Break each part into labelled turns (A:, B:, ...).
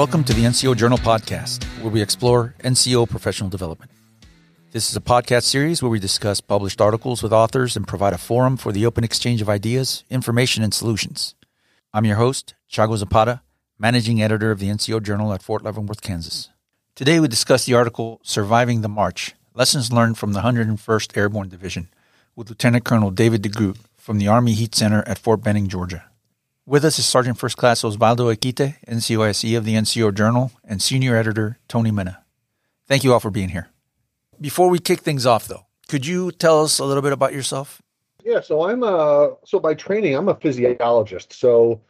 A: Welcome to the NCO Journal podcast, where we explore NCO professional development. This is a podcast series where we discuss published articles with authors and provide a forum for the open exchange of ideas, information, and solutions. I'm your host, Chago Zapata, managing editor of the NCO Journal at Fort Leavenworth, Kansas. Today we discuss the article Surviving the March Lessons Learned from the 101st Airborne Division with Lieutenant Colonel David DeGroot from the Army Heat Center at Fort Benning, Georgia. With us is Sergeant First Class Osvaldo Equite, NCOIC of the NCO Journal, and Senior Editor Tony Mena. Thank you all for being here. Before we kick things off, though, could you tell us a little bit about yourself?
B: Yeah, so I'm a so by training I'm a physiologist. So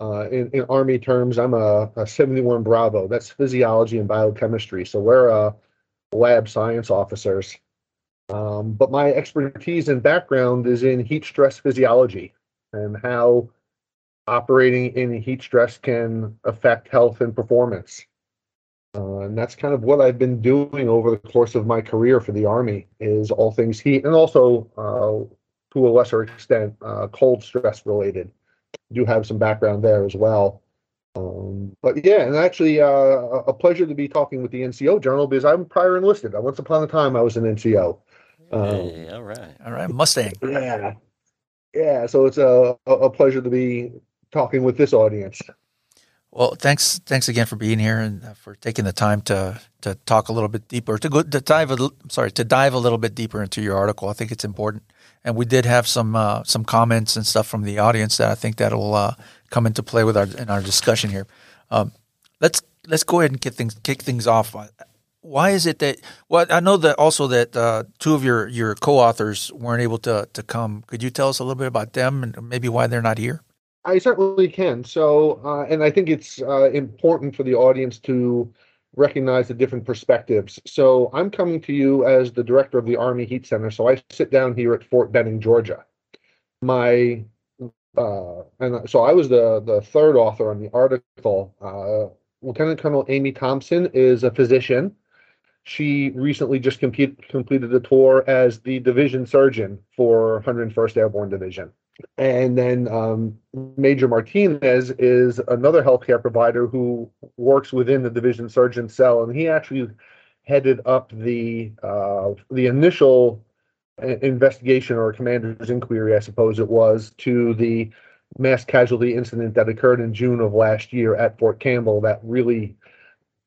B: uh, in, in Army terms, I'm a, a 71 Bravo. That's physiology and biochemistry. So we're uh, lab science officers. Um, but my expertise and background is in heat stress physiology and how operating in heat stress can affect health and performance. Uh, and that's kind of what I've been doing over the course of my career for the Army is all things heat and also uh, to a lesser extent uh, cold stress related. Do have some background there as well. Um, but yeah, and actually uh, a pleasure to be talking with the NCO Journal because I'm prior enlisted. Once upon a time, I was an NCO.
C: Um, hey, all right,
A: all right, Mustang.
B: Yeah, yeah. So it's a a pleasure to be talking with this audience.
A: Well, thanks, thanks again for being here and uh, for taking the time to to talk a little bit deeper, to go to dive. A, sorry, to dive a little bit deeper into your article. I think it's important, and we did have some uh, some comments and stuff from the audience that I think that'll uh, come into play with our in our discussion here. Um, let's let's go ahead and get things kick things off. Why is it that? Well, I know that also that uh, two of your your co-authors weren't able to to come. Could you tell us a little bit about them and maybe why they're not here?
B: I certainly can. So, uh, and I think it's uh, important for the audience to recognize the different perspectives. So, I'm coming to you as the director of the Army Heat Center. So, I sit down here at Fort Benning, Georgia. My uh, and so I was the the third author on the article. Uh, Lieutenant Colonel Amy Thompson is a physician. She recently just compete, completed a tour as the division surgeon for 101st Airborne Division. And then um, Major Martinez is another healthcare provider who works within the division surgeon cell, and he actually headed up the uh, the initial uh, investigation or commander's inquiry, I suppose it was, to the mass casualty incident that occurred in June of last year at Fort Campbell that really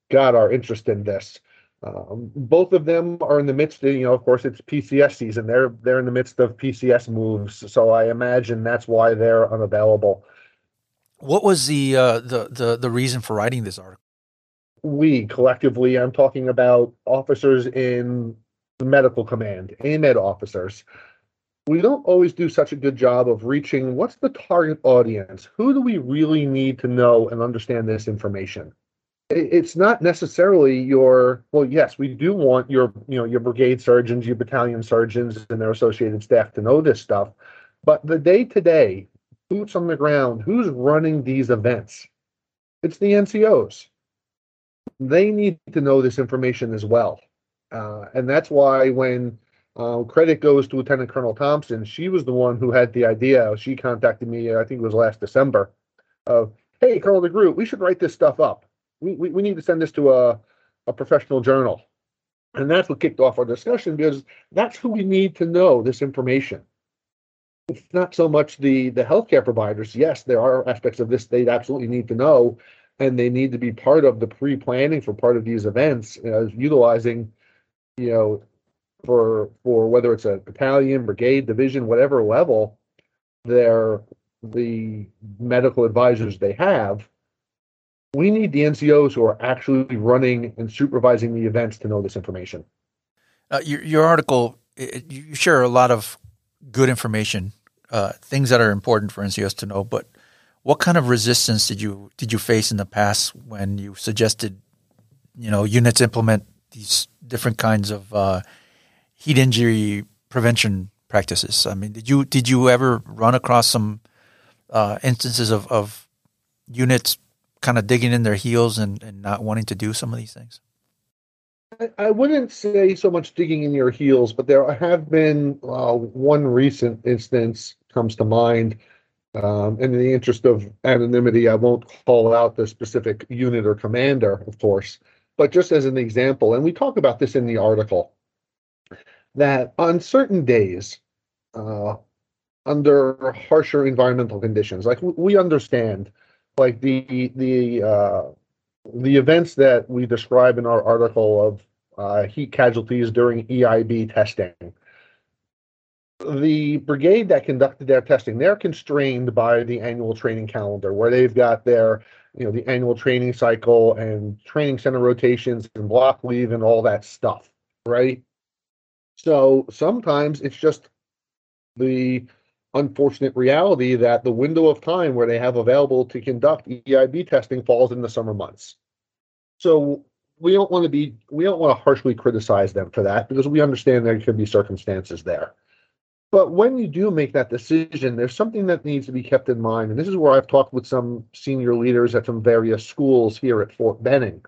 B: got our interest in this. Um, both of them are in the midst of, you know, of course, it's PCS season. They're they're in the midst of PCS moves, so I imagine that's why they're unavailable.
A: What was the uh, the the the reason for writing this article?
B: We collectively, I'm talking about officers in the medical command, AMEDD officers. We don't always do such a good job of reaching what's the target audience? Who do we really need to know and understand this information? It's not necessarily your well yes we do want your you know your brigade surgeons your battalion surgeons and their associated staff to know this stuff. But the day to day boots on the ground who's running these events? It's the ncos they need to know this information as well. Uh, and that's why when uh, credit goes to lieutenant colonel thompson she was the one who had the idea. She contacted me i think it was last december of hey colonel DeGroot, we should write this stuff up we, we, need to send this to a, a professional journal. And that's what kicked off our discussion because that's who we need to know this information. It's not so much the the healthcare providers. Yes, there are aspects of this they absolutely need to know, and they need to be part of the pre-planning for part of these events, uh, utilizing, you know, for for whether it's a battalion, brigade, division, whatever level, they're the medical advisors they have we need the NCOs who are actually running and supervising the events to know this information.
A: Uh, your, your article, it, you share a lot of good information, uh, things that are important for NCOs to know. But what kind of resistance did you did you face in the past when you suggested, you know, units implement these different kinds of uh, heat injury prevention practices? I mean, did you did you ever run across some uh, instances of, of units kind of digging in their heels and, and not wanting to do some of these things?
B: I wouldn't say so much digging in your heels, but there have been uh, one recent instance comes to mind Um, in the interest of anonymity, I won't call out the specific unit or commander, of course, but just as an example, and we talk about this in the article, that on certain days, uh, under harsher environmental conditions, like we understand, like the the uh, the events that we describe in our article of uh, heat casualties during EIB testing the brigade that conducted their testing, they're constrained by the annual training calendar where they've got their, you know, the annual training cycle and training center rotations and block leave and all that stuff, right? So sometimes it's just the unfortunate reality that the window of time where they have available to conduct EIB testing falls in the summer months. So we don't want to be we don't want to harshly criticize them for that because we understand there could be circumstances there. But when you do make that decision, there's something that needs to be kept in mind. And this is where I've talked with some senior leaders at some various schools here at Fort Benning.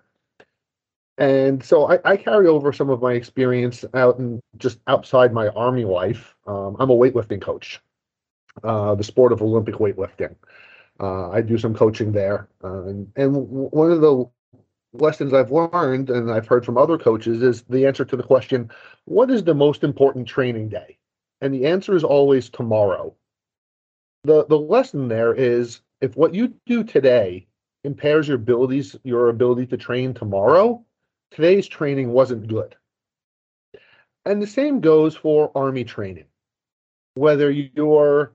B: And so I, I carry over some of my experience out and just outside my Army life. Um, I'm a weightlifting coach, uh, the sport of Olympic weightlifting. Uh, I do some coaching there. Uh, and, and one of the lessons I've learned and I've heard from other coaches is the answer to the question what is the most important training day? And the answer is always tomorrow. The the lesson there is if what you do today impairs your abilities, your ability to train tomorrow, today's training wasn't good. And the same goes for Army training. Whether you're,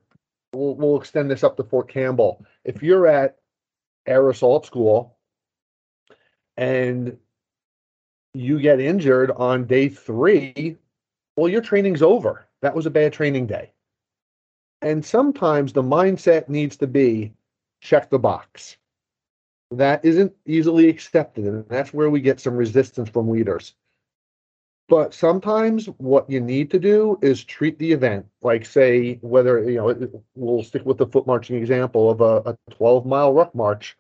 B: we'll, we'll extend this up to Fort Campbell. If you're at Air Assault School and you get injured on day three, well, your training's over. That was a bad training day. And sometimes the mindset needs to be check the box. That isn't easily accepted. And that's where we get some resistance from leaders. But sometimes what you need to do is treat the event like, say, whether, you know, we'll stick with the foot marching example of a, a 12 mile ruck march.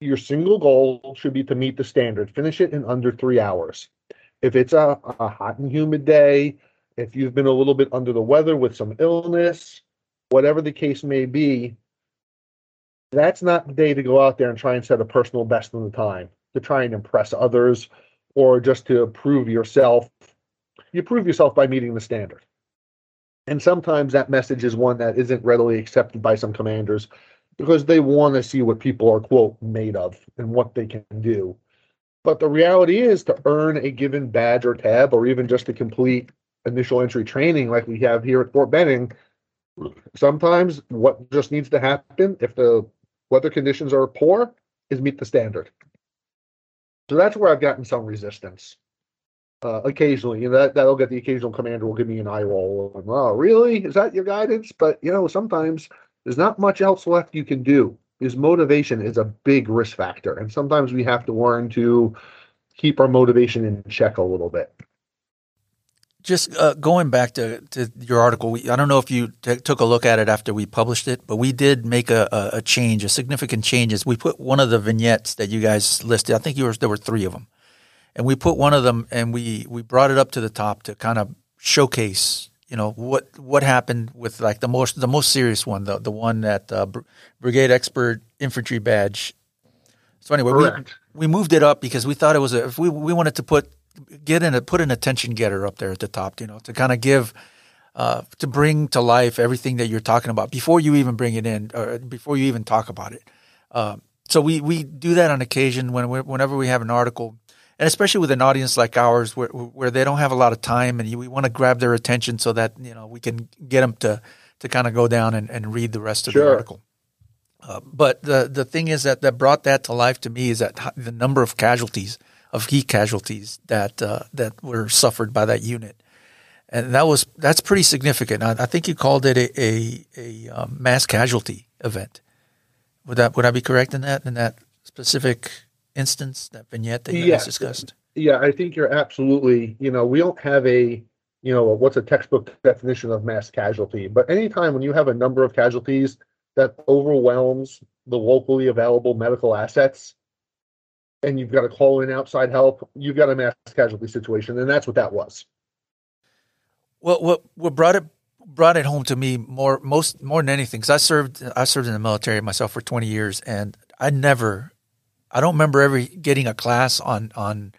B: Your single goal should be to meet the standard, finish it in under three hours. If it's a, a hot and humid day, if you've been a little bit under the weather with some illness, whatever the case may be, that's not the day to go out there and try and set a personal best in the time to try and impress others or just to prove yourself. You prove yourself by meeting the standard. And sometimes that message is one that isn't readily accepted by some commanders because they want to see what people are, quote, made of and what they can do. But the reality is to earn a given badge or tab, or even just to complete initial entry training like we have here at Fort Benning, sometimes what just needs to happen if the weather conditions are poor is meet the standard. So that's where I've gotten some resistance. Uh, occasionally, know, that that'll get the occasional commander will give me an eye roll. And, oh, really? Is that your guidance? But you know, sometimes there's not much else left you can do. Because motivation is a big risk factor, and sometimes we have to learn to keep our motivation in check a little bit
A: just uh, going back to, to your article, we, I don't know if you t- took a look at it after we published it, but we did make a, a, a, change, a significant change. Is we put one of the vignettes that you guys listed. I think were, there were three of them, and we put one of them and we we brought it up to the top to kind of showcase, you know, what what happened with like the most the most serious one, the the one that uh, Brigade Expert Infantry badge. So anyway, we, we moved it up because we thought it was a if we we wanted to put get in a put an attention getter up there at the top, you know, to kind of give uh, to bring to life everything that you're talking about before you even bring it in or before you even talk about it. Uh, so we we do that on occasion when whenever we have an article, and especially with an audience like ours, where where they don't have a lot of time, and you, we want to grab their attention so that you know we can get them to to kind of go down and, and read the rest of sure. the article. Uh, but the the thing is that that brought that to life to me is that the number of casualties of heat casualties that uh, that were suffered by that unit, and that was that's pretty significant. I, I think you called it a a, a um, mass casualty event. Would that would I be correct in that in that specific instance that vignette that you yeah. discussed?
B: Yeah, I think you're absolutely. You know, we don't have a you know what's a textbook definition of mass casualty, but anytime when you have a number of casualties that overwhelms the locally available medical assets and you've got to call in outside help, you've got a mass casualty situation, and that's what that was.
A: Well, what what brought it brought it home to me more most more than anything because I served I served in the military myself for 20 years and I never I don't remember ever getting a class on on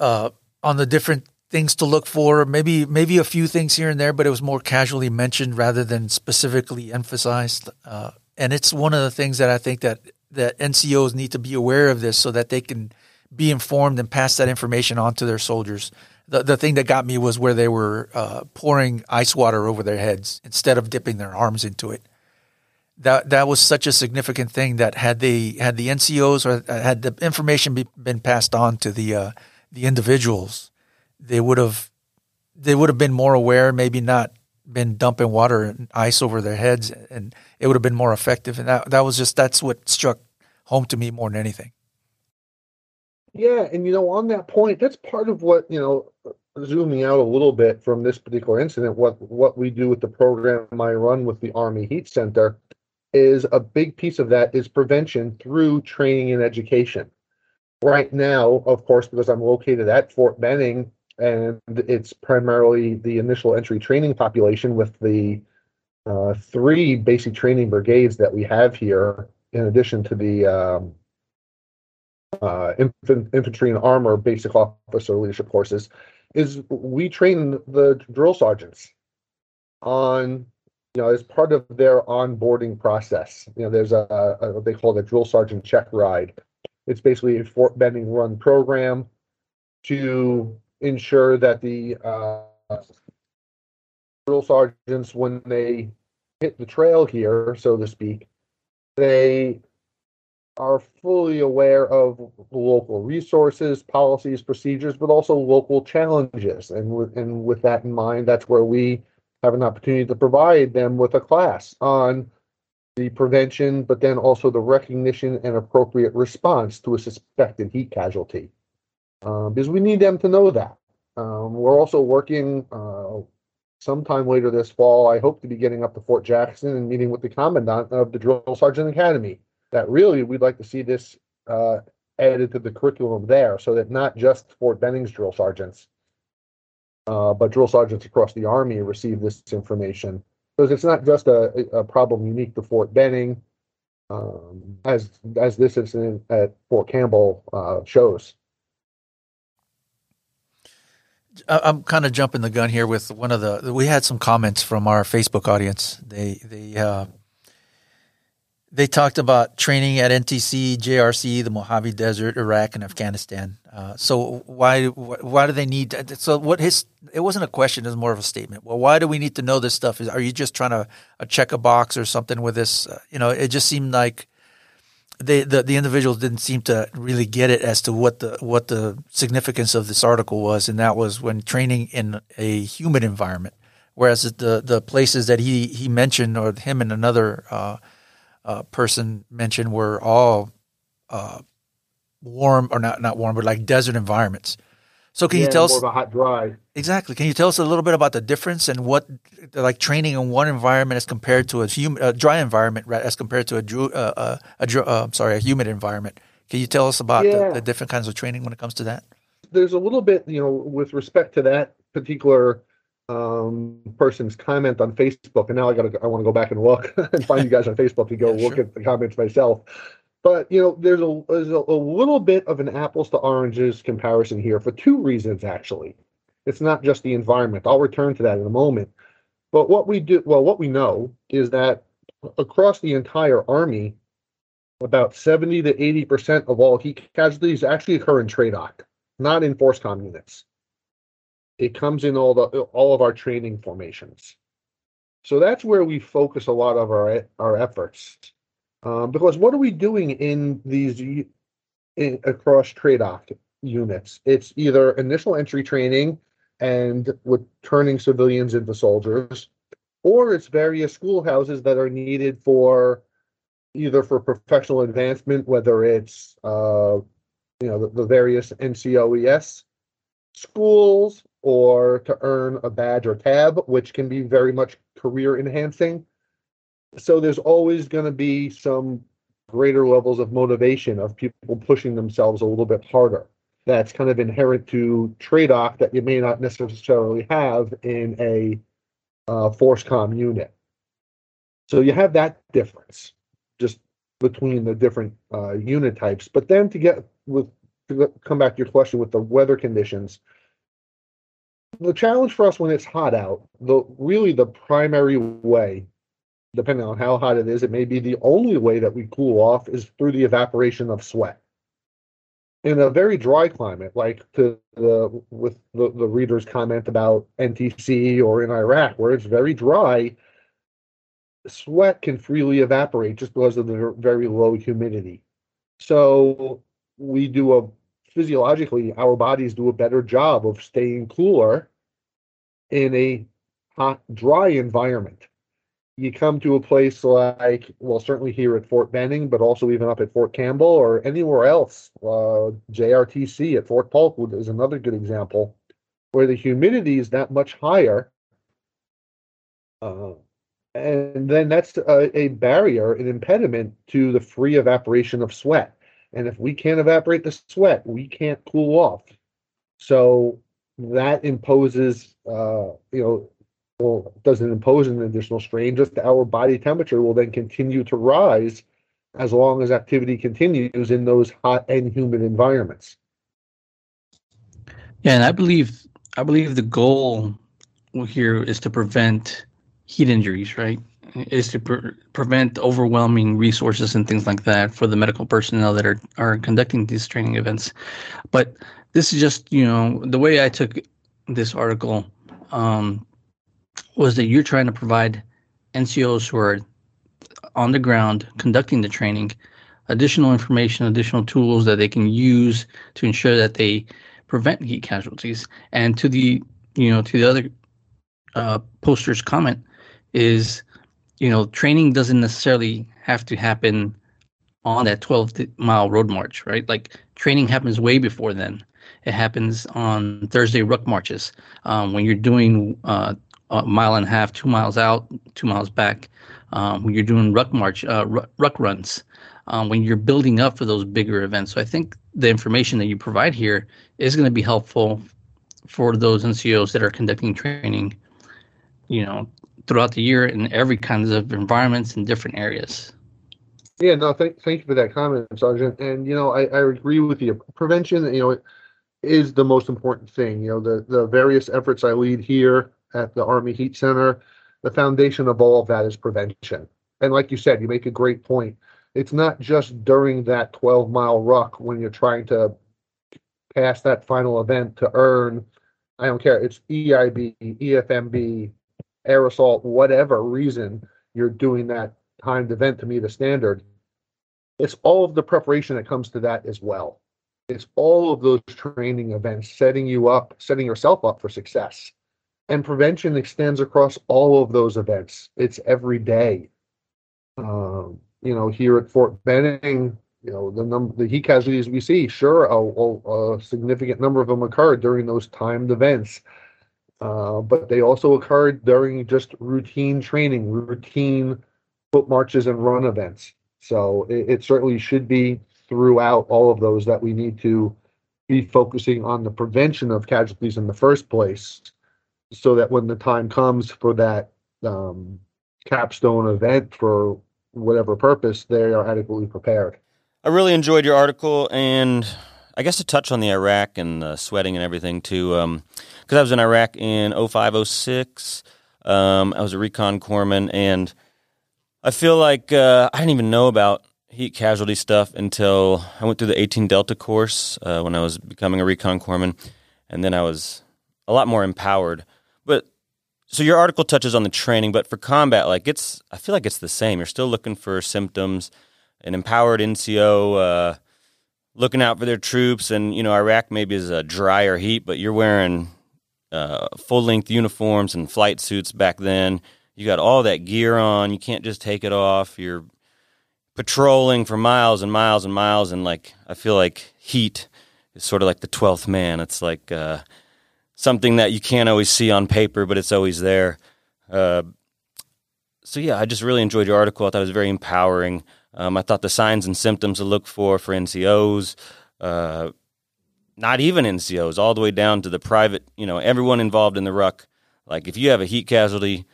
A: uh, on the different things to look for maybe maybe a few things here and there but it was more casually mentioned rather than specifically emphasized uh, and it's one of the things that I think that that NCOs need to be aware of this so that they can be informed and pass that information on to their soldiers the the thing that got me was where they were uh, pouring ice water over their heads instead of dipping their arms into it. That that was such a significant thing that had they had the NCOs or uh, had the information be, been passed on to the uh, the individuals, they would have they would have been more aware. Maybe not been dumping water and ice over their heads, and it would have been more effective. And that that was just that's what struck home to me more than anything.
B: Yeah, and you know, on that point, that's part of what you know. Zooming out a little bit from this particular incident, what what we do with the program I run with the Army Heat Center is a big piece of that is prevention through training and education. Right now, of course, because I'm located at Fort Benning, and it's primarily the initial entry training population with the uh, three basic training brigades that we have here, in addition to the um, uh, infantry and armor basic officer leadership courses is we train the drill sergeants on you know as part of their onboarding process. You know there's a, a they call the drill sergeant check ride. It's basically a fort benning run program to ensure that the uh, drill sergeants when they hit the trail here so to speak they are fully aware of local resources, policies, procedures, but also local challenges. And with, and with that in mind, that's where we have an opportunity to provide them with a class on the prevention, but then also the recognition and appropriate response to a suspected heat casualty. Um, because we need them to know that. Um, we're also working uh, sometime later this fall. I hope to be getting up to Fort Jackson and meeting with the commandant of the Drill Sergeant Academy that really we'd like to see this uh, added to the curriculum there so that not just Fort Benning's drill sergeants, uh, but drill sergeants across the Army receive this information. Because it's not just a, a problem unique to Fort Benning, um, as as this incident at Fort Campbell uh, shows.
A: I'm kind of jumping the gun here with one of the. We had some comments from our Facebook audience. They they uh, they talked about training at NTC, JRTC, the Mojave Desert, Iraq, and Afghanistan. Uh, so why why do they need? So what his? It wasn't a question; it was more of a statement. Well, why do we need to know this stuff? Is are you just trying to uh, check a box or something with this? Uh, you know, it just seemed like they the the individuals didn't seem to really get it as to what the what the significance of this article was, and that was when training in a humid environment. Whereas the the places that he he mentioned, or him and another uh, uh, person mentioned were all uh, warm or not not warm, but like desert environments. So can
B: yeah,
A: you tell us
B: of a hot dry?
A: Exactly. Can you tell us a little bit about the difference and what like training in one environment as compared to a, hum, a dry environment as compared to a uh, uh, a, a, uh, sorry a humid environment? Can you tell us about
B: yeah.
A: the, the different kinds of training when it comes to that?
B: There's a little bit, you know, with respect to that particular um, person's comment on Facebook, and now I got to I want to go back and look and find you guys on Facebook to go yeah, look sure. at the comments myself. But you know, there's a there's a, a little bit of an apples to oranges comparison here for two reasons actually. It's not just the environment. I'll return to that in a moment. But what we do, well, what we know is that across the entire army, about 70 to 80 percent of all heat casualties actually occur in TRADOC, not in FORSCOM units. It comes in all the all of our training formations. So that's where we focus a lot of our our efforts. Um, because what are we doing in these in, across TRADOC units? It's either initial entry training and with turning civilians into soldiers, or it's various schoolhouses that are needed for either for professional advancement, whether it's uh, you know the, the various NCOES schools or to earn a badge or tab, which can be very much career enhancing. So there's always going to be some greater levels of motivation of people pushing themselves a little bit harder. That's kind of inherent to TRADOC that you may not necessarily have in a uh, com unit. So you have that difference just between the different uh, unit types. But then to get with to come back to your question with the weather conditions, the challenge for us when it's hot out, the really the primary way, depending on how hot it is, it may be the only way that we cool off is through the evaporation of sweat. In a very dry climate, like to the with the, the reader's comment about NTC or in Iraq, where it's very dry, sweat can freely evaporate just because of the very low humidity. So we do a physiologically, our bodies do a better job of staying cooler in a hot, dry environment. You come to a place like, well, certainly here at Fort Benning, but also even up at Fort Campbell or anywhere else. Uh, JRTC at Fort Polk is another good example where the humidity is that much higher. Uh, and then that's a, a barrier, an impediment to the free evaporation of sweat. And if we can't evaporate the sweat, we can't cool off. So that imposes, uh, you know, well, doesn't impose an additional strain, just our body temperature will then continue to rise as long as activity continues in those hot and humid environments.
D: Yeah, and I believe I believe the goal here is to prevent heat injuries, right? is to pre- prevent overwhelming resources and things like that for the medical personnel that are, are conducting these training events. But this is just, you know, the way I took this article um, was that you're trying to provide NCOs who are on the ground conducting the training additional information, additional tools that they can use to ensure that they prevent heat casualties. And to the, you know, to the other uh, poster's comment is you know, training doesn't necessarily have to happen on that 12 mile road march, right? Like training happens way before then. It happens on Thursday ruck marches um, when you're doing uh, a mile and a half, two miles out, two miles back. Um, when you're doing ruck march, uh, ruck runs, um, when you're building up for those bigger events. So I think the information that you provide here is going to be helpful for those NCOs that are conducting training. You know, throughout the year in every kinds of environments in different areas.
B: Yeah, no, thank, thank you for that comment, Sergeant. And, you know, I, I agree with you. Prevention, you know, is the most important thing. You know, the, the various efforts I lead here at the Army Heat Center, the foundation of all of that is prevention. And like you said, you make a great point. It's not just during that 12 mile ruck when you're trying to pass that final event to earn, I don't care, it's EIB, EFMB, Air Assault, whatever reason you're doing that timed event to meet a standard, it's all of the preparation that comes to that as well. It's all of those training events setting you up, setting yourself up for success. And prevention extends across all of those events. It's every day. Um, you know, here at Fort Benning, you know, the number, the heat casualties we see, sure, a, a, significant number of them occurred during those timed events. Uh, but they also occurred during just routine training, routine foot marches and run events. So it, it, certainly should be throughout all of those that we need to be focusing on the prevention of casualties in the first place so that when the time comes for that um, capstone event for whatever purpose, they are adequately prepared.
C: I really enjoyed your article and I guess to touch on the Iraq and the sweating and everything too. Um, because I was in Iraq in 05, 06. Um, I was a recon corpsman, and I feel like uh, I didn't even know about heat casualty stuff until I went through the 18 Delta course uh, when I was becoming a recon corpsman, and then I was a lot more empowered. So your article touches on the training, but for combat, like it's, I feel like it's the same. You're still looking for symptoms. An empowered NCO, uh, looking out for their troops, and you know Iraq maybe is a drier heat, but you're wearing uh, full length uniforms and flight suits back then. You got all that gear on. You can't just take it off. You're patrolling for miles and miles and miles. And like, I feel like heat is sort of like the 12th man. It's like uh, something that you can't always see on paper, but it's always there. Uh, so, yeah, I just really enjoyed your article. I thought it was very empowering. Um, I thought the signs and symptoms to look for for NCOs, uh, not even NCOs, all the way down to the private, you know, everyone involved in the ruck. Like if you have a heat casualty,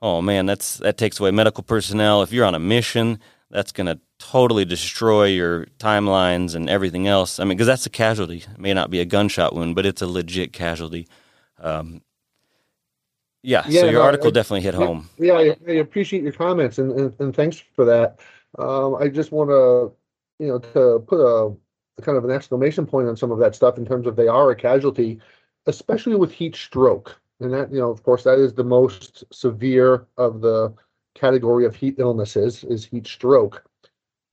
C: oh man, that's that takes away medical personnel. If you're on a mission, that's to totally destroy your timelines and everything else. I mean, because that's a casualty. It may not be a gunshot wound, but it's a legit casualty. Um, yeah, yeah, so your no, article I, definitely hit home.
B: Yeah, I, I, appreciate your comments and, and, and thanks for that. Um, I just want to, you know, to put a kind of an exclamation point on some of that stuff in terms of they are a casualty, especially with heat stroke. And that, you know, of course, that is the most severe of the category of heat illnesses is heat stroke.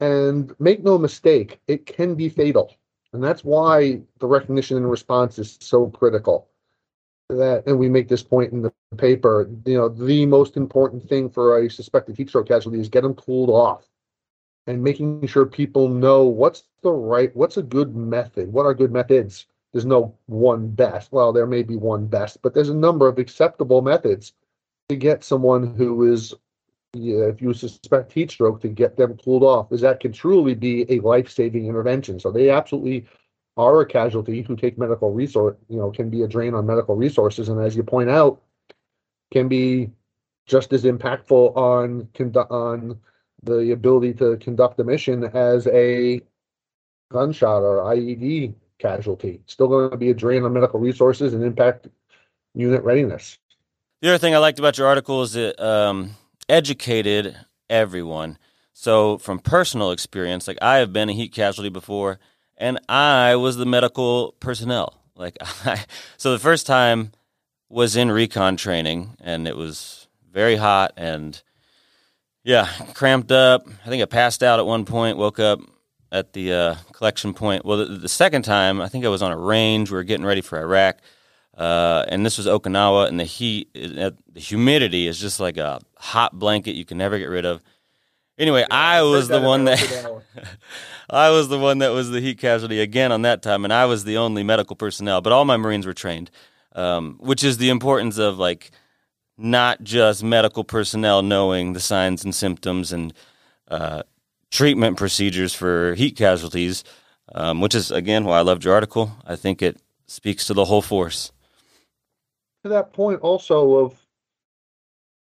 B: And make no mistake, it can be fatal. And that's why the recognition and response is so critical that, and we make this point in the paper, you know, the most important thing for a suspected heat stroke casualty is get them cooled off and making sure people know what's the right, what's a good method, what are good methods. There's no one best. Well, there may be one best, but there's a number of acceptable methods to get someone who is, if you suspect heat stroke, to get them cooled off, is that can truly be a life-saving intervention. So they absolutely are a casualty who take medical resource, you know, can be a drain on medical resources. And as you point out, can be just as impactful on on the ability to conduct a mission as a gunshot or IED casualty. Still going to be a drain on medical resources and impact unit readiness.
C: The other thing I liked about your article is that um, educated everyone. So, from personal experience, like I have been a heat casualty before, and I was the medical personnel. Like, I, so the first time was in recon training, and it was very hot and yeah, cramped up. I think I passed out at one point. Woke up at the uh, collection point. Well, the, the, second time, I think I was on a range. We were getting ready for Iraq, uh, and this was Okinawa, and the heat, the humidity is just like a hot blanket you can never get rid of. Anyway, yeah, I was the one that I was the one that was the heat casualty again on that time, and I was the only medical personnel. But all my Marines were trained, um, which is the importance of like not just medical personnel knowing the signs and symptoms and uh, treatment procedures for heat casualties, um, which is again why I loved your article. I think it speaks to the whole force.
B: To that point, also of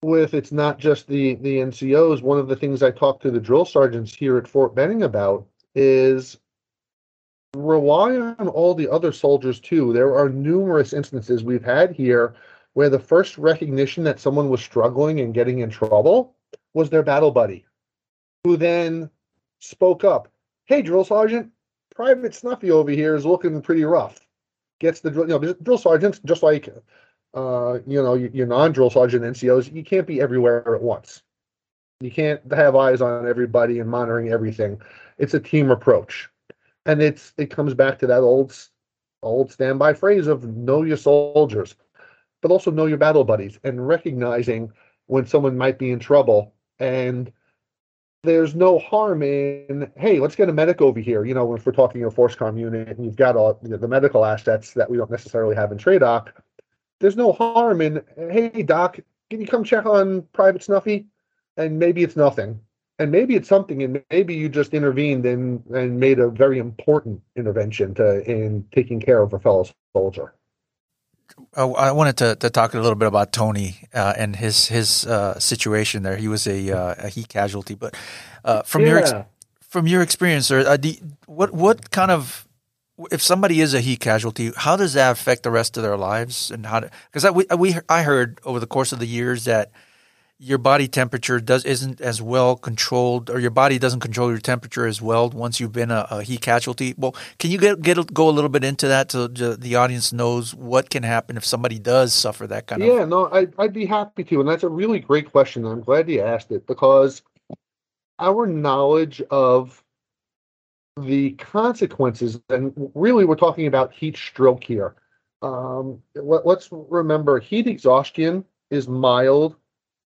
B: with it's not just the the NCOs. One of the things I talked to the drill sergeants here at Fort Benning about is rely on all the other soldiers too. There are numerous instances we've had here where the first recognition that someone was struggling and getting in trouble was their battle buddy, who then spoke up. Hey, drill sergeant, Private Snuffy over here is looking pretty rough. Gets the drill, you know, drill sergeants, just like, uh, you know, your non-drill sergeant NCOs, you can't be everywhere at once. You can't have eyes on everybody and monitoring everything. It's a team approach, and it's it comes back to that old old standby phrase of know your soldiers, but also know your battle buddies and recognizing when someone might be in trouble and there's no harm in hey let's get a medic over here you know if we're talking a FORSCOM unit and you've got all the medical assets that we don't necessarily have in TRADOC there's no harm in hey doc can you come check on private snuffy and maybe it's nothing and maybe it's something and maybe you just intervened and and made a very important intervention to in taking care of a fellow soldier
A: uh, I wanted to, to talk a little bit about Tony uh, and his his uh, situation there. He was a, uh, a heat casualty, but uh, from yeah. your ex- from your experience, or uh, what what kind of if somebody is a heat casualty, how does that affect the rest of their lives? And how because I we, we I heard over the course of the years that your body temperature does isn't as well controlled, or your body doesn't control your temperature as well once you've been a, a heat casualty. Well, can you get get go a little bit into that so the audience knows what can happen if somebody does suffer that kind
B: yeah,
A: of?
B: Yeah, no, I, I'd be happy to, and that's a really great question. I'm glad you asked it because our knowledge of the consequences, and really we're talking about heat stroke here. Um, let, let's remember heat exhaustion is mild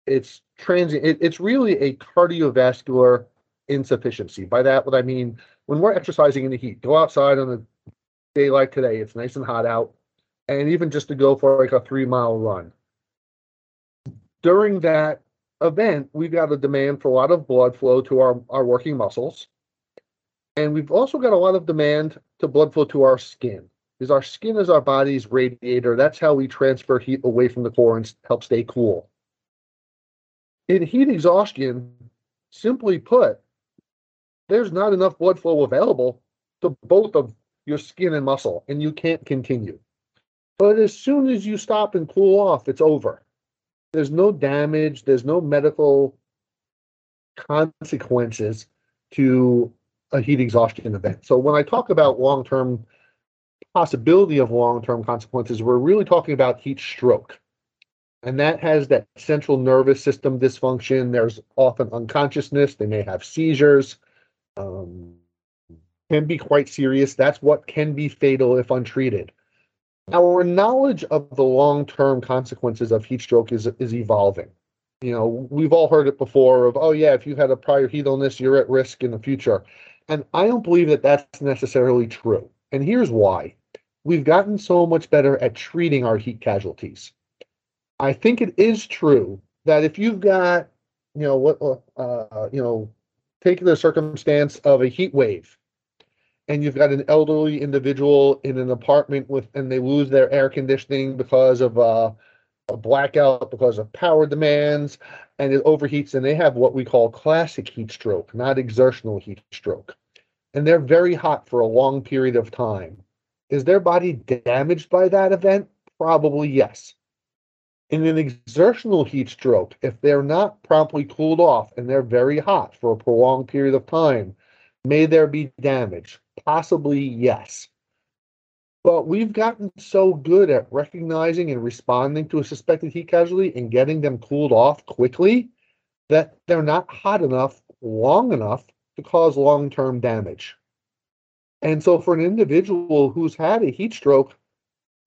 B: it's transient. It, it's really a cardiovascular insufficiency. By that, what I mean, when we're exercising in the heat, go outside on a day like today. It's nice and hot out, and even just to go for like a three mile run. During that event, we've got a demand for a lot of blood flow to our, our working muscles. And we've also got a lot of demand to blood flow to our skin. Because our skin is our body's radiator. That's how we transfer heat away from the core and help stay cool in heat exhaustion, simply put, there's not enough blood flow available to both of your skin and muscle, and you can't continue. But as soon as you stop and cool off, it's over. There's no damage, there's no medical consequences to a heat exhaustion event. So when I talk about long term possibility of long term consequences, we're really talking about heat stroke. And that has that central nervous system dysfunction. There's often unconsciousness. They may have seizures. Um, can be quite serious. That's what can be fatal if untreated. Our knowledge of the long term consequences of heat stroke is, is evolving. You know, we've all heard it before of, oh, yeah, if you had a prior heat illness, you're at risk in the future. And I don't believe that that's necessarily true. And here's why we've gotten so much better at treating our heat casualties. I think it is true that if you've got, you know, what, uh, you know, take the circumstance of a heat wave and you've got an elderly individual in an apartment with and they lose their air conditioning because of uh, a blackout because of power demands and it overheats and they have what we call classic heat stroke not exertional heat stroke. And they're very hot for a long period of time. Is their body damaged by that event? Probably yes. In an exertional heat stroke if they're not promptly cooled off and they're very hot for a prolonged period of time may there be damage? Possibly yes. But we've gotten so good at recognizing and responding to a suspected heat casualty and getting them cooled off quickly that they're not hot enough long enough to cause long term damage. And so, for an individual who's had a heat stroke,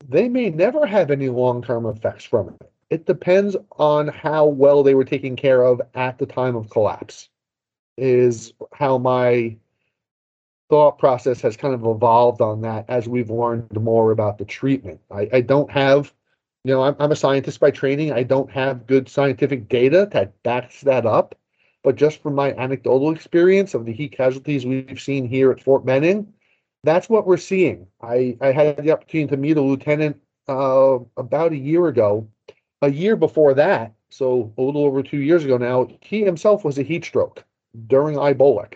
B: they may never have any long term effects from it. It depends on how well they were taken care of at the time of collapse, is how my thought process has kind of evolved on that as we've learned more about the treatment. I, I don't have, you know, I'm, I'm a scientist by training. I don't have good scientific data that backs that up. But just from my anecdotal experience of the heat casualties we've seen here at Fort Benning, that's what we're seeing. I, I had the opportunity to meet a lieutenant uh, about a year ago. A year before that, so a little over two years ago now, he himself was a heat stroke during IBOLC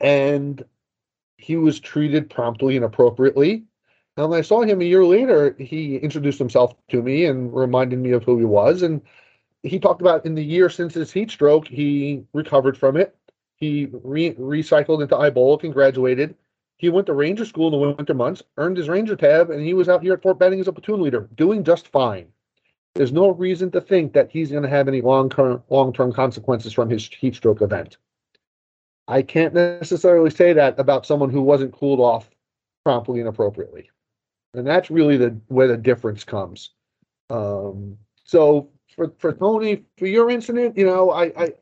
B: and he was treated promptly and appropriately. And when I saw him a year later, he introduced himself to me and reminded me of who he was. And he talked about in the year since his heat stroke, he recovered from it. He re- recycled into IBOLC and graduated. He went to Ranger School in the winter months, earned his Ranger tab, and he was out here at Fort Benning as a platoon leader, doing just fine. There's no reason to think that he's going to have any long term long term consequences from his heat stroke event. I can't necessarily say that about someone who wasn't cooled off promptly and appropriately. And that's really the where the difference comes. Um, so for, for Tony, for your incident, you know, I, I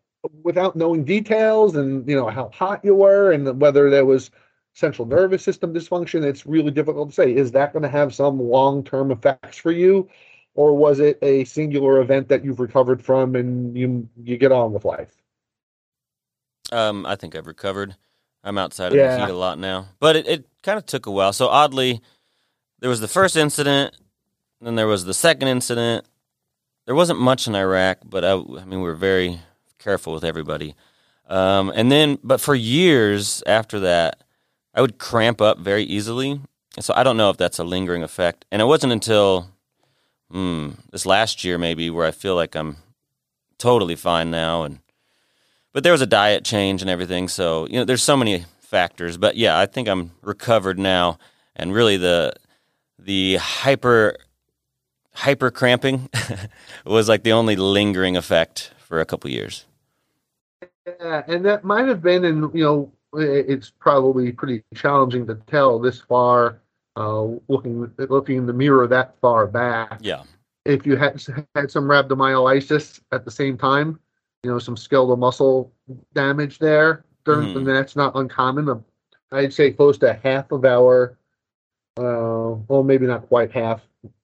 B: without knowing details and you know how hot you were and whether there was central nervous system dysfunction, it's really difficult to say. Is that going to have some long-term effects for you? Or was it a singular event that you've recovered from and you you get on with life?
C: Um, I think I've recovered. I'm outside of yeah. the heat a lot now, but it, it kind of took a while. So oddly, there was the first incident, then there was the second incident. There wasn't much in Iraq, but I, I mean, we were very careful with everybody. Um, and then, but for years after that, I would cramp up very easily. So I don't know if that's a lingering effect. And it wasn't until hmm, this last year, maybe, where I feel like I'm totally fine now and but there was a diet change and everything. So you know, there's so many factors. But yeah, I think I'm recovered now, and really the the hyper hyper cramping was like the only lingering effect for a couple years.
B: Yeah, and that might have been, and you know, it's probably pretty challenging to tell this far, uh, looking looking in the mirror that far back.
C: Yeah.
B: If you had had some rhabdomyolysis at the same time, you know, some skeletal muscle damage there. During, mm. And that's not uncommon. I'd say close to half of our, uh, well, maybe not quite half,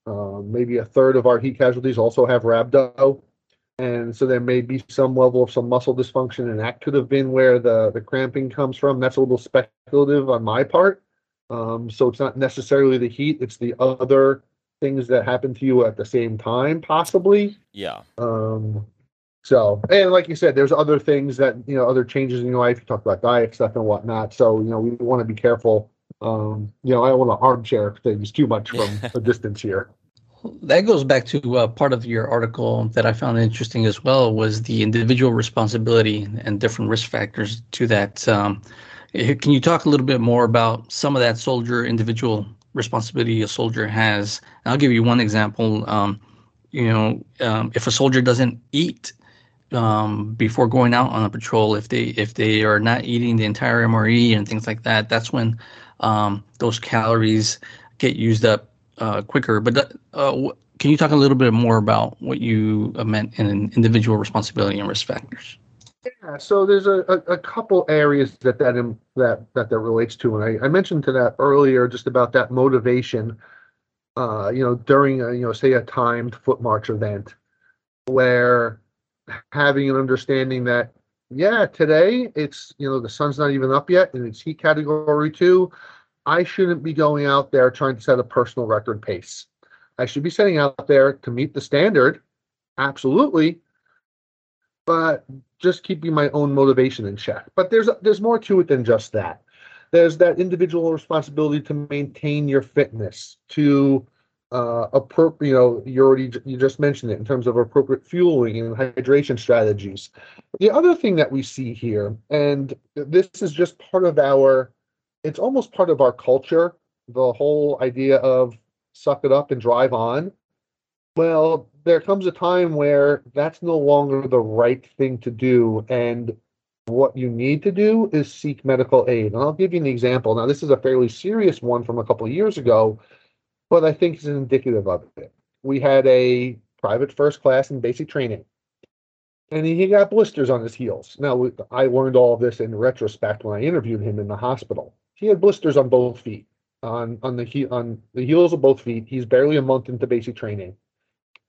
B: uh, maybe a third of our heat casualties also have rhabdo. And so there may be some level of some muscle dysfunction, and that could have been where the, the cramping comes from. That's a little speculative on my part. Um, so it's not necessarily the heat, it's the other things that happen to you at the same time, possibly.
C: Yeah.
B: Um, So, and like you said, there's other things that, you know, other changes in your life. You talk about diet stuff and whatnot. So, you know, we want to be careful. Um, you know, I don't want to armchair things too much from a distance here.
D: That goes back to uh, part of your article that I found interesting as well was the individual responsibility and different risk factors to that. Um, eh, can you talk a little bit more about some of that soldier individual responsibility a soldier has? And I'll give you one example. Um, you know, um, if a soldier doesn't eat um, before going out on a patrol, if they if they are not eating the entire MRE and things like that, that's when um, those calories get used up uh, quicker. But uh, can you talk a little bit more about what you meant in individual responsibility and risk factors?
B: Yeah, so there's a, a, a couple areas that that, in, that that that relates to, and I, I mentioned to that earlier, just about that motivation. Uh, you know, during a, you know, say a timed foot march event, where having an understanding that yeah, today it's you know the sun's not even up yet, and it's heat category two. I shouldn't be going out there trying to set a personal record pace. I should be setting out there to meet the standard, absolutely, but just keeping my own motivation in check. But there's there's more to it than just that. There's that individual responsibility to maintain your fitness, to uh, you know, you already you just mentioned it in terms of appropriate fueling and hydration strategies. The other thing that we see here, and this is just part of our it's almost part of our culture, the whole idea of suck it up and drive on. Well, there comes a time where that's no longer the right thing to do. And what you need to do is seek medical aid. And I'll give you an example. Now, this is a fairly serious one from a couple of years ago, but I think it's indicative of it. We had a private first class in basic training, and he got blisters on his heels. Now, I learned all of this in retrospect when I interviewed him in the hospital. He had blisters on both feet, on on the he, on the heels of both feet. He's barely a month into basic training.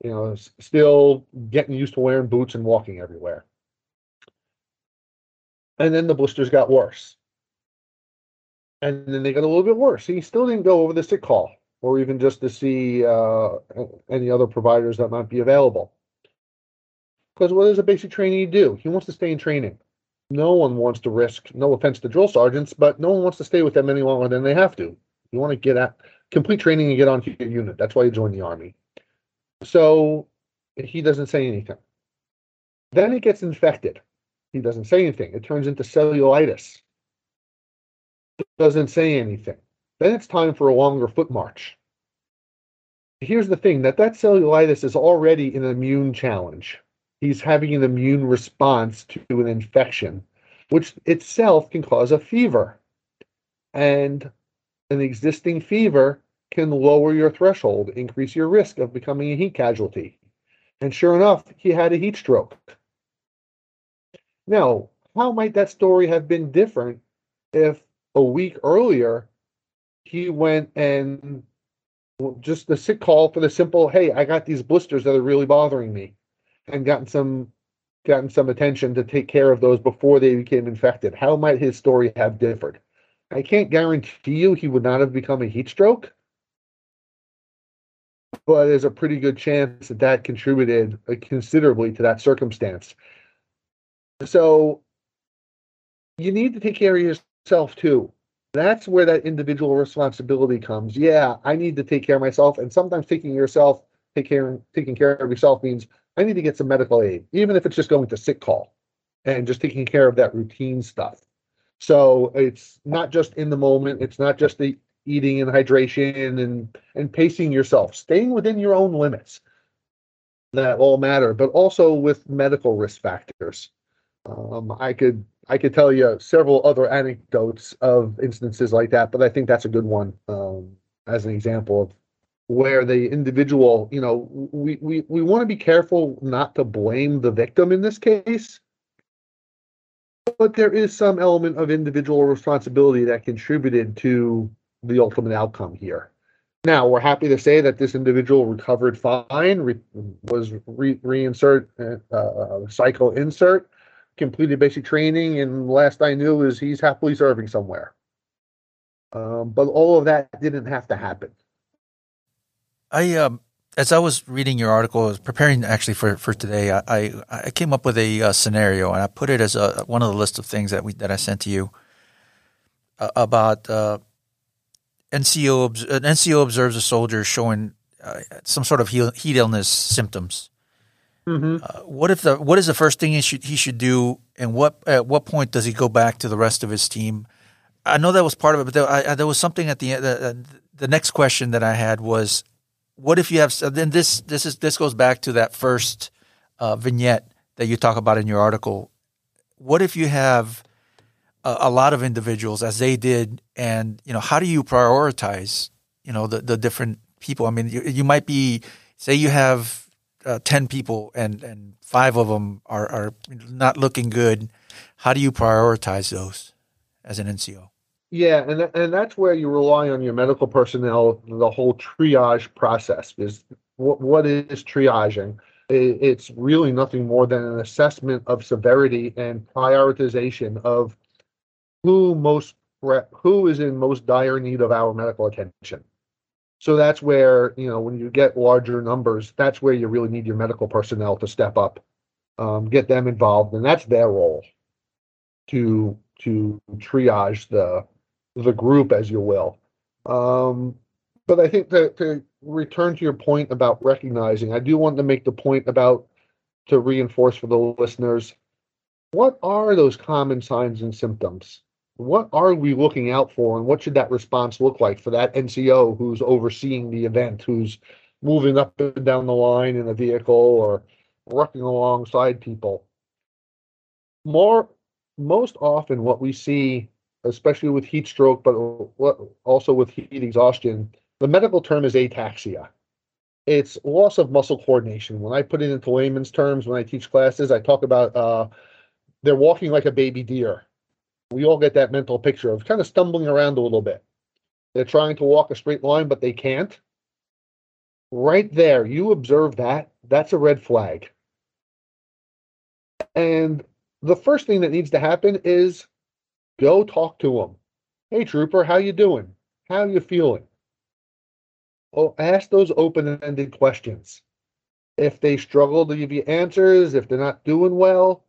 B: You know, still getting used to wearing boots and walking everywhere. And then the blisters got worse. And then they got a little bit worse. He still didn't go over the sick call or even just to see uh, any other providers that might be available. Because what does a basic trainee do? He wants to stay in training no one wants to risk, no offense to drill sergeants, but no one wants to stay with them any longer than they have to. You want to get at complete training and get onto your unit. That's why you join the army. So he doesn't say anything. Then it gets infected. He doesn't say anything. It turns into cellulitis. Doesn't say anything. Then it's time for a longer foot march. Here's the thing that that cellulitis is already an immune challenge he's having an immune response to an infection, which itself can cause a fever. And an existing fever can lower your threshold, increase your risk of becoming a heat casualty. And sure enough, he had a heat stroke. Now, how might that story have been different if a week earlier he went and just the sick call for the simple, hey, I got these blisters that are really bothering me and gotten some gotten some attention to take care of those before they became infected. How might his story have differed? I can't guarantee you he would not have become a heat stroke, but there's a pretty good chance that that contributed uh, considerably to that circumstance. So you need to take care of yourself too. That's where that individual responsibility comes. Yeah, I need to take care of myself, and sometimes taking yourself, take care, taking care of yourself means I need to get some medical aid, even if it's just going to sick call and just taking care of that routine stuff. So it's not just in the moment, it's not just the eating and hydration and and pacing yourself, staying within your own limits that all matter, but also with medical risk factors. Um, I could I could tell you several other anecdotes of instances like that, but I think that's a good one um, as an example of where the individual, you know, we, we, we want to be careful not to blame the victim in this case, but there is some element of individual responsibility that contributed to the ultimate outcome here. Now, we're happy to say that this individual recovered fine, re- was re- reinsert, uh, uh, cycle insert, completed basic training, and last I knew is he's happily serving somewhere. Um, but all of that didn't have to happen.
A: I um as I was reading your article, I was preparing actually for, for today. I, I, I came up with a, uh, scenario and I put it as a, one of the list of things that we that I sent to you uh, about uh, NCO. An NCO observes a soldier showing uh, some sort of heat illness symptoms. Mm-hmm. Uh, what if the what is the first thing he should he should do, and what at what point does he go back to the rest of his team? I know that was part of it, but there, I, there was something at the end. The, the next question that I had was what if you have then this this is this goes back to that first uh, vignette that you talk about in your article. What if you have a, a, lot of individuals as they did, and you know how do you prioritize you know the the different people? I mean, you, you might be say you have uh, ten people and and five of them are are not looking good. How do you prioritize those as an NCO?
B: Yeah, and and that's where you rely on your medical personnel, the whole triage process. Is what what is triaging? It's really nothing more than an assessment of severity and prioritization of who most who is in most dire need of our medical attention. So that's where you know when you get larger numbers, that's where you really need your medical personnel to step up, um, get them involved, and that's their role to to triage the the group, as you will. Um, but I think that to return to your point about recognizing, I do want to make the point about to reinforce for the listeners what are those common signs and symptoms? What are we looking out for, and what should that response look like for that NCO who's overseeing the event, who's moving up and down the line in a vehicle or working alongside people? More, most often, what we see especially with heat stroke, but also with heat exhaustion, the medical term is ataxia. It's loss of muscle coordination. When I put it into layman's terms, when I teach classes, I talk about uh, they're walking like a baby deer. We all get that mental picture of kind of stumbling around a little bit. They're trying to walk a straight line, but they can't. Right there, you observe that. That's a red flag. And the first thing that needs to happen is Go talk to them. Hey, trooper, how you doing? How you feeling? Oh, ask those open-ended questions. If they struggle to give you answers, if they're not doing well,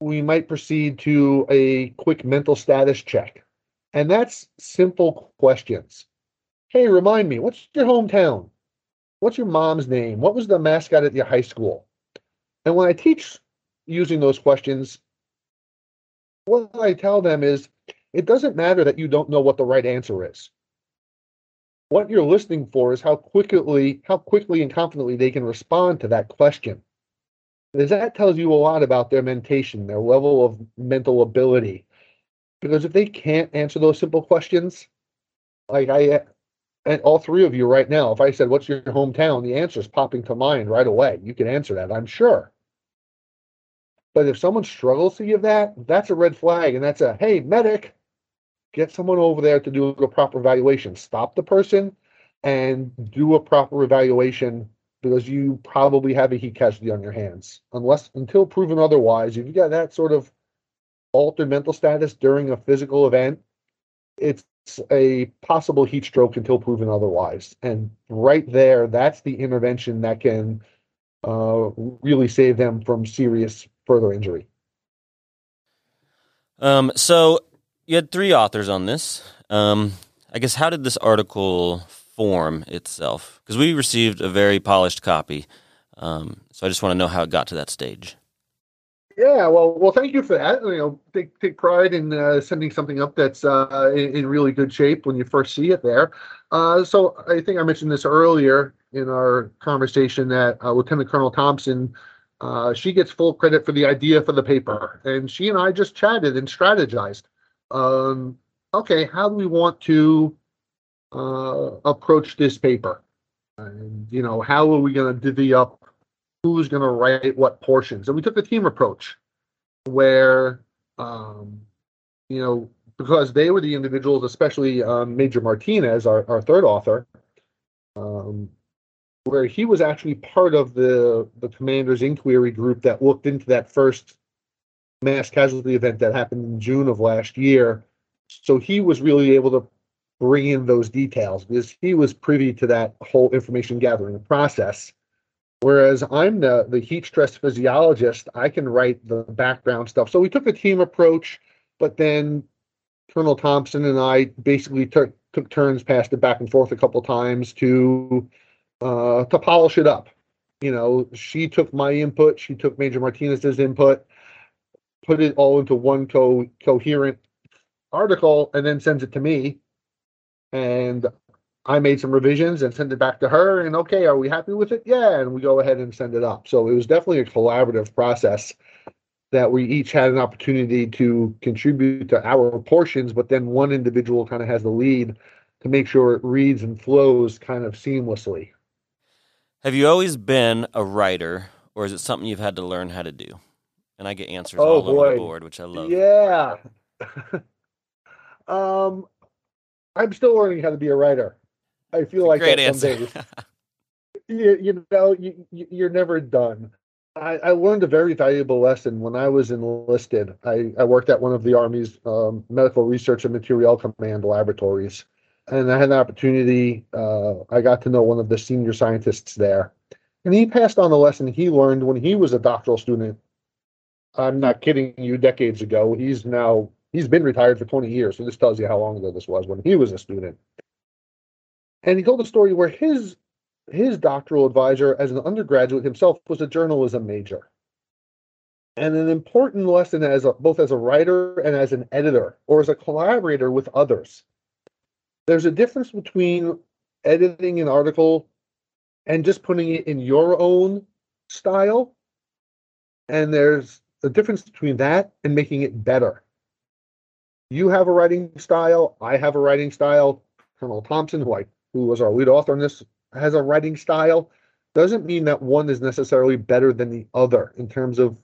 B: we might proceed to a quick mental status check. And that's simple questions. Hey, remind me, what's your hometown? What's your mom's name? What was the mascot at your high school? And when I teach using those questions, what I tell them is it doesn't matter that you don't know what the right answer is. What you're listening for is how quickly, how quickly and confidently they can respond to that question. That tells you a lot about their mentation, their level of mental ability. Because if they can't answer those simple questions, like I uh, and all three of you right now, if I said, What's your hometown? the answer is popping to mind right away. You can answer that, I'm sure. But if someone struggles to give that, that's a red flag. And that's a, hey, medic, get someone over there to do a proper evaluation. Stop the person and do a proper evaluation because you probably have a heat casualty on your hands. Unless, until proven otherwise, if you got that sort of altered mental status during a physical event, it's a possible heat stroke until proven otherwise. And right there, that's the intervention that can uh, really save them from serious further injury.
C: Um, so you had three authors on this. Um, I guess how did this article form itself? Because we received a very polished copy. Um, so I just want to know how it got to that stage.
B: Yeah, well, well, thank you for that. You know, take take pride in uh, sending something up that's uh, in, in, really good shape when you first see it there. Uh, so I think I mentioned this earlier in our conversation that uh, Lieutenant Colonel Thompson uh, she gets full credit for the idea for the paper, and she and I just chatted and strategized. Um, okay, how do we want to uh, approach this paper? And you know, how are we going to divvy up who's going to write what portions? And we took a team approach, where um, you know, because they were the individuals, especially um, Major Martinez, our, our third author. Um, where he was actually part of the the commander's inquiry group that looked into that first mass casualty event that happened in June of last year. So he was really able to bring in those details because he was privy to that whole information gathering process. Whereas I'm the, the heat stress physiologist, I can write the background stuff. So we took a team approach, but then Colonel Thompson and I basically took took turns, passed it back and forth a couple times to uh, to polish it up. You know, she took my input, she took Major Martinez's input, put it all into one co- coherent article, and then sends it to me. And I made some revisions and sent it back to her. And okay, are we happy with it? Yeah, and we go ahead and send it up. So it was definitely a collaborative process that we each had an opportunity to contribute to our portions, but then one individual kind of has the lead to make sure it reads and flows kind of seamlessly.
C: Have you always been a writer, or is it something you've had to learn how to do? And I get answers
B: Oh,
C: all over
B: boy.
C: the board, which I love.
B: Yeah. um, I'm still learning how to be a writer. I feel like
C: Great
B: that
C: answer.
B: you, you know, you, you- you're never done. I, I learned a very valuable lesson when I was enlisted. I, I worked at one of the Army's um, medical research and material command laboratories. And I had an opportunity, uh, I got to know one of the senior scientists there. And he passed on a lesson he learned when he was a doctoral student. I'm not kidding you, decades ago. He's now, he's been retired for 20 years. So this tells you how long ago this was when he was a student. And he told a story where his his doctoral advisor as an undergraduate himself was a journalism major. And an important lesson as a, both as a writer and as an editor or as a collaborator with others. There's a difference between editing an article and just putting it in your own style. And there's a difference between that and making it better. You have a writing style, I have a writing style. Colonel Thompson, who I who was our lead author on this, has a writing style doesn't mean that one is necessarily better than the other in terms of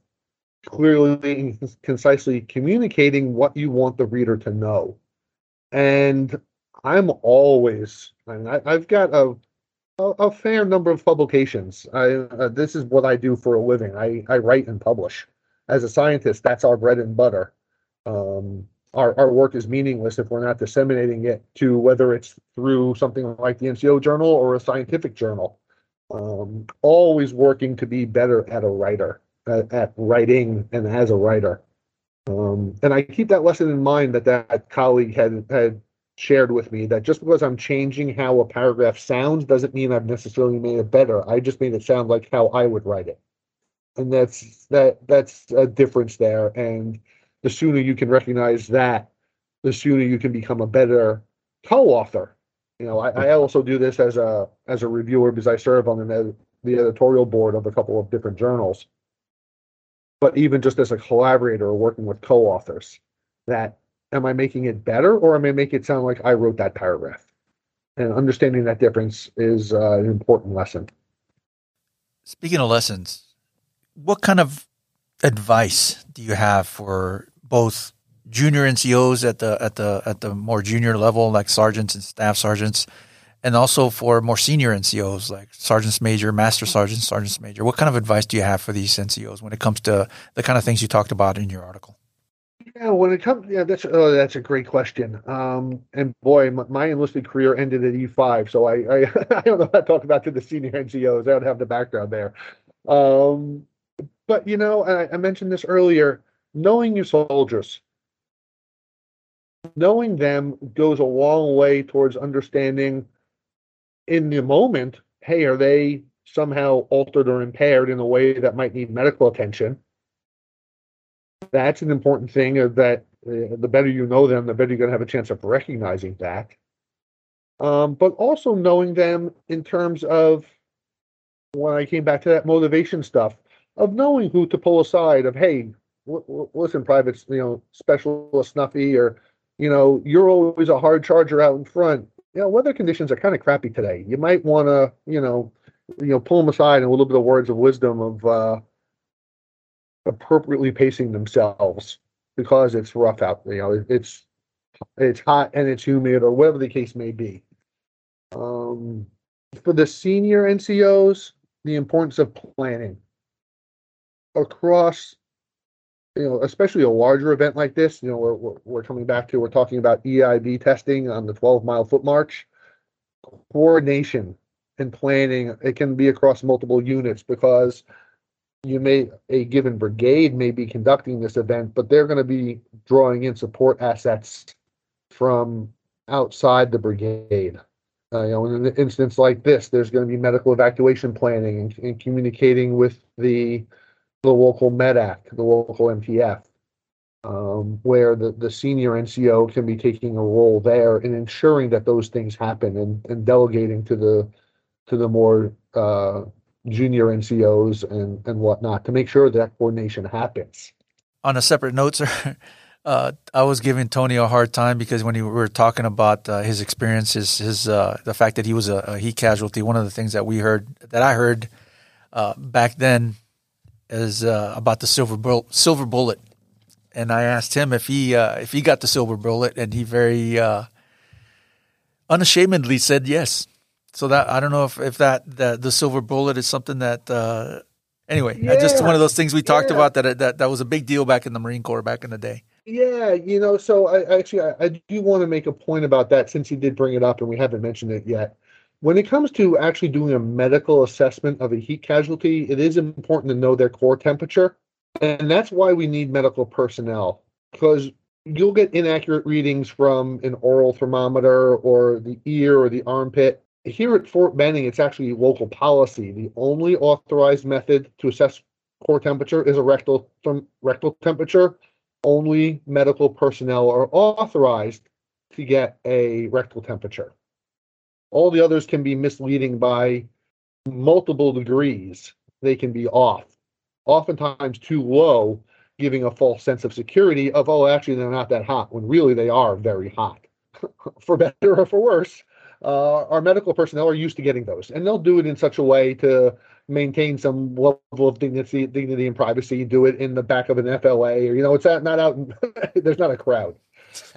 B: clearly and concisely communicating what you want the reader to know. And I'm always, I mean, I, I've got a, a, a fair number of publications. I, uh, this is what I do for a living. I, I write and publish. As a scientist, that's our bread and butter. Um, our, our work is meaningless if we're not disseminating it to whether it's through something like the NCO journal or a scientific journal. Um, always working to be better at a writer, at, at writing and as a writer. Um, and I keep that lesson in mind that that colleague had had shared with me that just because I'm changing how a paragraph sounds doesn't mean I've necessarily made it better. I just made it sound like how I would write it. And that's that that's a difference there. And the sooner you can recognize that, the sooner you can become a better co-author. You know, I, I also do this as a as a reviewer because I serve on the, the editorial board of a couple of different journals. But even just as a collaborator or working with co-authors, that am I making it better or am I making it sound like I wrote that paragraph? And understanding that difference is uh, an important lesson.
A: Speaking of lessons, what kind of advice do you have for both junior NCOs at the at the at the more junior level, like sergeants and staff sergeants, and also for more senior NCOs like sergeants major, master sergeants, sergeants major? What kind of advice do you have for these NCOs when it comes to the kind of things you talked about in your article?
B: Yeah, when it comes, yeah, that's oh, that's a great question. Um, and boy, my, my enlisted career ended at E five, so I, I I don't know how to talk about to the senior NCOs. I don't have the background there. Um, but you know, I, I mentioned this earlier. Knowing your soldiers, knowing them goes a long way towards understanding in the moment. Hey, are they somehow altered or impaired in a way that might need medical attention? that's an important thing that uh, the better you know them the better you're going to have a chance of recognizing that um, but also knowing them in terms of when i came back to that motivation stuff of knowing who to pull aside of hey listen privates you know specialist snuffy or you know you're always a hard charger out in front you know weather conditions are kind of crappy today you might want to you know you know pull them aside and a little bit of words of wisdom of uh appropriately pacing themselves because it's rough out. You know, it's it's hot and it's humid or whatever the case may be. Um, for the senior NCOs, the importance of planning across you know, especially a larger event like this, you know, we're, we're, coming back to, we're talking about EIB testing on the 12 mile foot march. Coordination and planning, it can be across multiple units because you may, a given brigade may be conducting this event, but they're going to be drawing in support assets from outside the brigade. Uh, you know, in an instance like this, there's going to be medical evacuation planning and, and communicating with the the local MEDDAC, the local MTF, um, where the, the senior NCO can be taking a role there in ensuring that those things happen and, and delegating to the to the more uh, junior NCOs and, and whatnot to make sure that coordination happens.
A: On a separate note, sir, uh, I was giving Tony a hard time because when we were talking about uh, his experiences, his uh, the fact that he was a, a, heat casualty. One of the things that we heard that I heard uh, back then is uh, about the silver bullet, silver bullet, and I asked him if he uh, if he got the silver bullet, and he very unashamedly said yes. So that I don't know if if that the, the silver bullet is something that anyway, yeah. just one of those things we talked yeah. about that that that was a big deal back in the Marine Corps back in the day.
B: Yeah, you know, so I actually I, I do want to make a point about that since you did bring it up and we haven't mentioned it yet. When it comes to actually doing a medical assessment of a heat casualty, it is important to know their core temperature. And that's why we need medical personnel because you'll get inaccurate readings from an oral thermometer or the ear or the armpit. Here at Fort Benning, it's actually local policy. The only authorized method to assess core temperature is a rectal rectal temperature only medical personnel are authorized to get a rectal temperature. All the others can be misleading by multiple degrees. They can be off, oftentimes too low, giving a false sense of security of, oh, actually, they're not that hot, when really they are very hot. for better or for worse, uh, our medical personnel are used to getting those, and they'll do it in such a way to maintain some level of dignity, dignity and privacy. Do it in the back of an FLA, or you know, it's not out. There's not a crowd,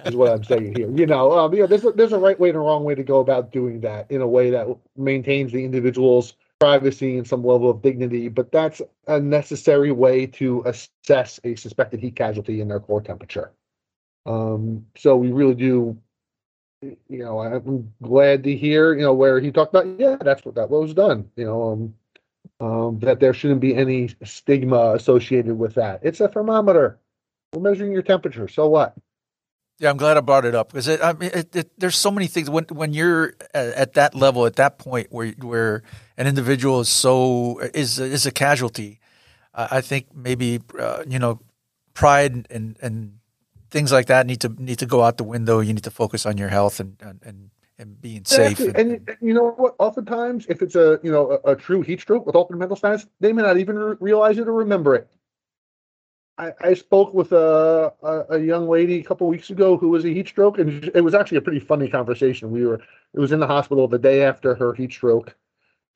B: is what I'm saying here. You know, um, there's a, there's a right way and a wrong way to go about doing that in a way that maintains the individual's privacy and some level of dignity. But that's a necessary way to assess a suspected heat casualty in their core temperature. Um, so we really do you know, I'm glad to hear, you know, where he talked about, yeah, that's what that was done. You know, um, um, that there shouldn't be any stigma associated with that. It's a thermometer. We're measuring your temperature. So what?
A: Yeah, I'm glad I brought it up because it, I mean, it, it, there's so many things when when you're at that level, at that point where where an individual is so is is a casualty. Uh, I think maybe uh, you know pride and and things like that need to need to go out the window. You need to focus on your health and and and being safe.
B: And, and, and, you know what? Oftentimes, if it's a you know a, a true heat stroke with alternate mental status, they may not even re- realize it or remember it. I, I spoke with a, a, a young lady a couple weeks ago who was a heat stroke, and it was actually a pretty funny conversation. We were it was in the hospital the day after her heat stroke,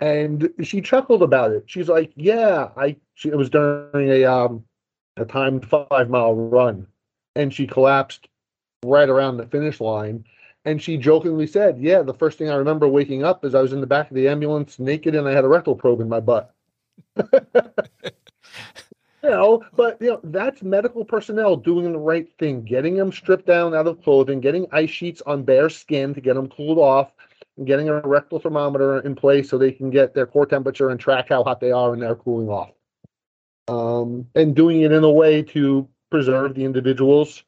B: and she chuckled about it. She's like, "Yeah, I." She, it was during a um a timed five mile run, and she collapsed right around the finish line and she jokingly said, "Yeah, the first thing I remember waking up is I was in the back of the ambulance naked and I had a rectal probe in my butt." you but you know that's medical personnel doing the right thing, getting them stripped down out of clothing, getting ice sheets on bare skin to get them cooled off, and getting a rectal thermometer in place so they can get their core temperature and track how hot they are and they're cooling off. Um, and doing it in a way to preserve the individual's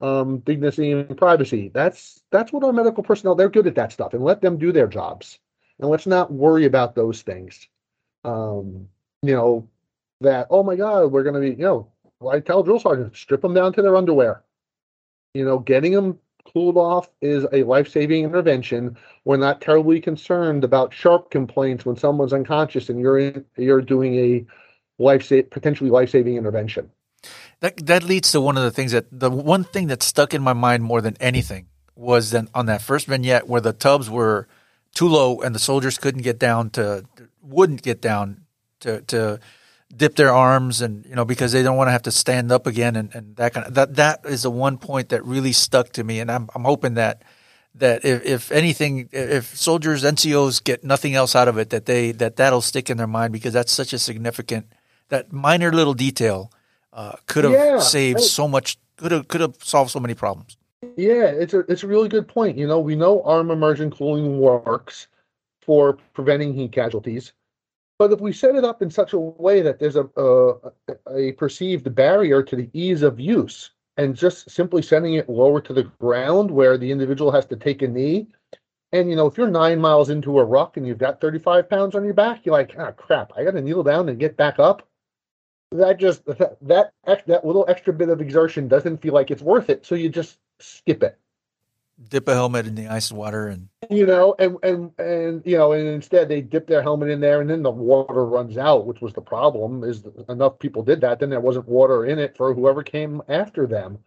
B: um, dignity and privacy. That's that's what our medical personnel they're good at that stuff, and let them do their jobs, and let's not worry about those things. Um, you know that oh my god, we're gonna be you know I tell drill sergeants strip them down to their underwear. You know, getting them cooled off is a life-saving intervention. We're not terribly concerned about SHARP complaints when someone's unconscious and you're in, you're doing a life potentially life-saving intervention.
A: That that leads to one of the things that the one thing that stuck in my mind more than anything was then on that first vignette where the tubs were too low and the soldiers couldn't get down to wouldn't get down to to dip their arms and you know because they don't want to have to stand up again and, and that kind of that that is the one point that really stuck to me and I'm I'm hoping that that if, if anything if soldiers NCOs get nothing else out of it that they that that'll stick in their mind because that's such a significant that minor little detail uh, could have
B: Yeah,
A: saved so much. Could have could have solved so many problems.
B: Yeah, it's a it's a really good point. You know, we know arm immersion cooling works for preventing heat casualties, but if we set it up in such a way that there's a a, a perceived barrier to the ease of use, and just simply sending it lower to the ground where the individual has to take a knee, and you know, if you're nine miles into a ruck and you've got 35 pounds on your back, you're like, ah, crap, I got to kneel down and get back up. That just that that, that little extra bit of exertion doesn't feel like it's worth it, so you just skip it
A: Dip a helmet in the ice water, and
B: you know, and and and you know, and instead they dip their helmet in there, and then the water runs out, which was the problem. Is enough people did that, then there wasn't water in it for whoever came after them.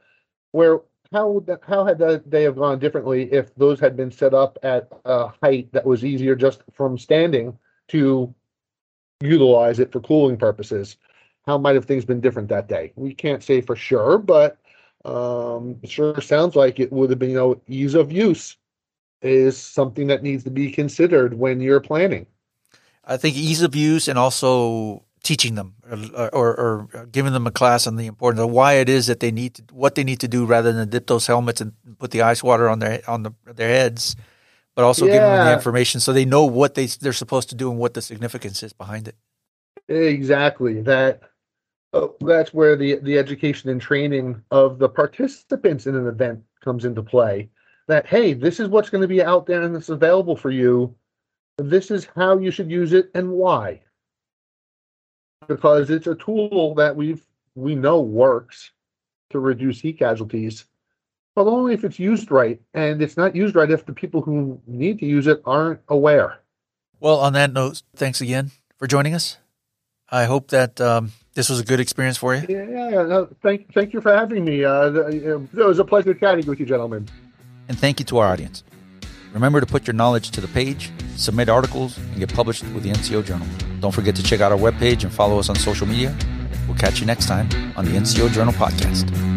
B: Where how would that, how had that they have gone differently if those had been set up at a height that was easier just from standing to utilize it for cooling purposes? How might have things been different that day? We can't say for sure, but um, sure sounds like it would have been, you know, ease of use is something that needs to be considered when you're planning.
A: I think ease of use and also teaching them or, or, or giving them a class on the importance of why it is that they need to, what they need to do rather than dip those helmets and put the ice water on their on the, their heads, but also giving them the information so they know what they they're supposed to do and what the significance is behind it.
B: Exactly. That uh, that's where the the education and training of the participants in an event comes into play. That hey, this is what's going to be out there and it's available for you. This is how you should use it and why. Because it's a tool that we've we know works to reduce heat casualties, but only if it's used right. And it's not used right if the people who need to use it aren't aware.
A: Well, on that note, thanks again for joining us. I hope that um, this was a good experience for you.
B: Yeah. No, thank, thank you for having me. Uh, it was a pleasure chatting with you, gentlemen.
A: And thank you to our audience. Remember to put your knowledge to the page, submit articles, and get published with the NCO Journal. Don't forget to check out our webpage and follow us on social media. We'll catch you next time on the NCO Journal Podcast.